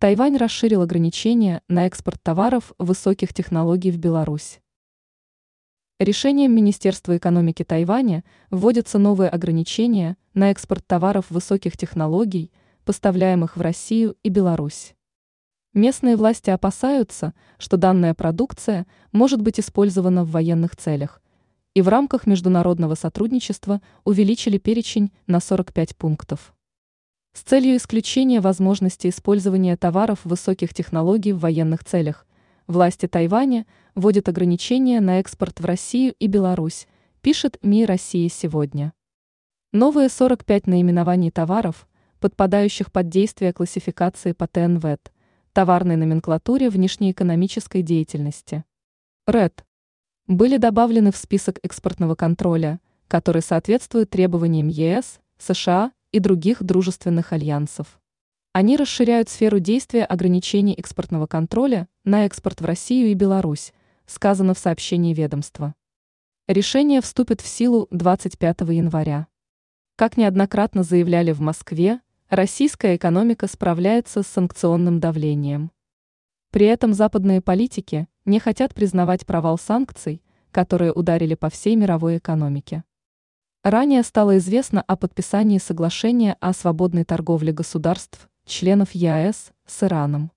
Тайвань расширил ограничения на экспорт товаров высоких технологий в Беларусь. Решением Министерства экономики Тайваня вводятся новые ограничения на экспорт товаров высоких технологий, поставляемых в Россию и Беларусь. Местные власти опасаются, что данная продукция может быть использована в военных целях, и в рамках международного сотрудничества увеличили перечень на 45 пунктов. С целью исключения возможности использования товаров высоких технологий в военных целях, власти Тайваня вводят ограничения на экспорт в Россию и Беларусь, пишет МИ «Россия сегодня». Новые 45 наименований товаров, подпадающих под действие классификации по ТНВЭД, товарной номенклатуре внешнеэкономической деятельности. РЭД были добавлены в список экспортного контроля, который соответствует требованиям ЕС, США и других дружественных альянсов. Они расширяют сферу действия ограничений экспортного контроля на экспорт в Россию и Беларусь, сказано в сообщении ведомства. Решение вступит в силу 25 января. Как неоднократно заявляли в Москве, российская экономика справляется с санкционным давлением. При этом западные политики не хотят признавать провал санкций, которые ударили по всей мировой экономике. Ранее стало известно о подписании соглашения о свободной торговле государств, членов ЕАЭС, с Ираном.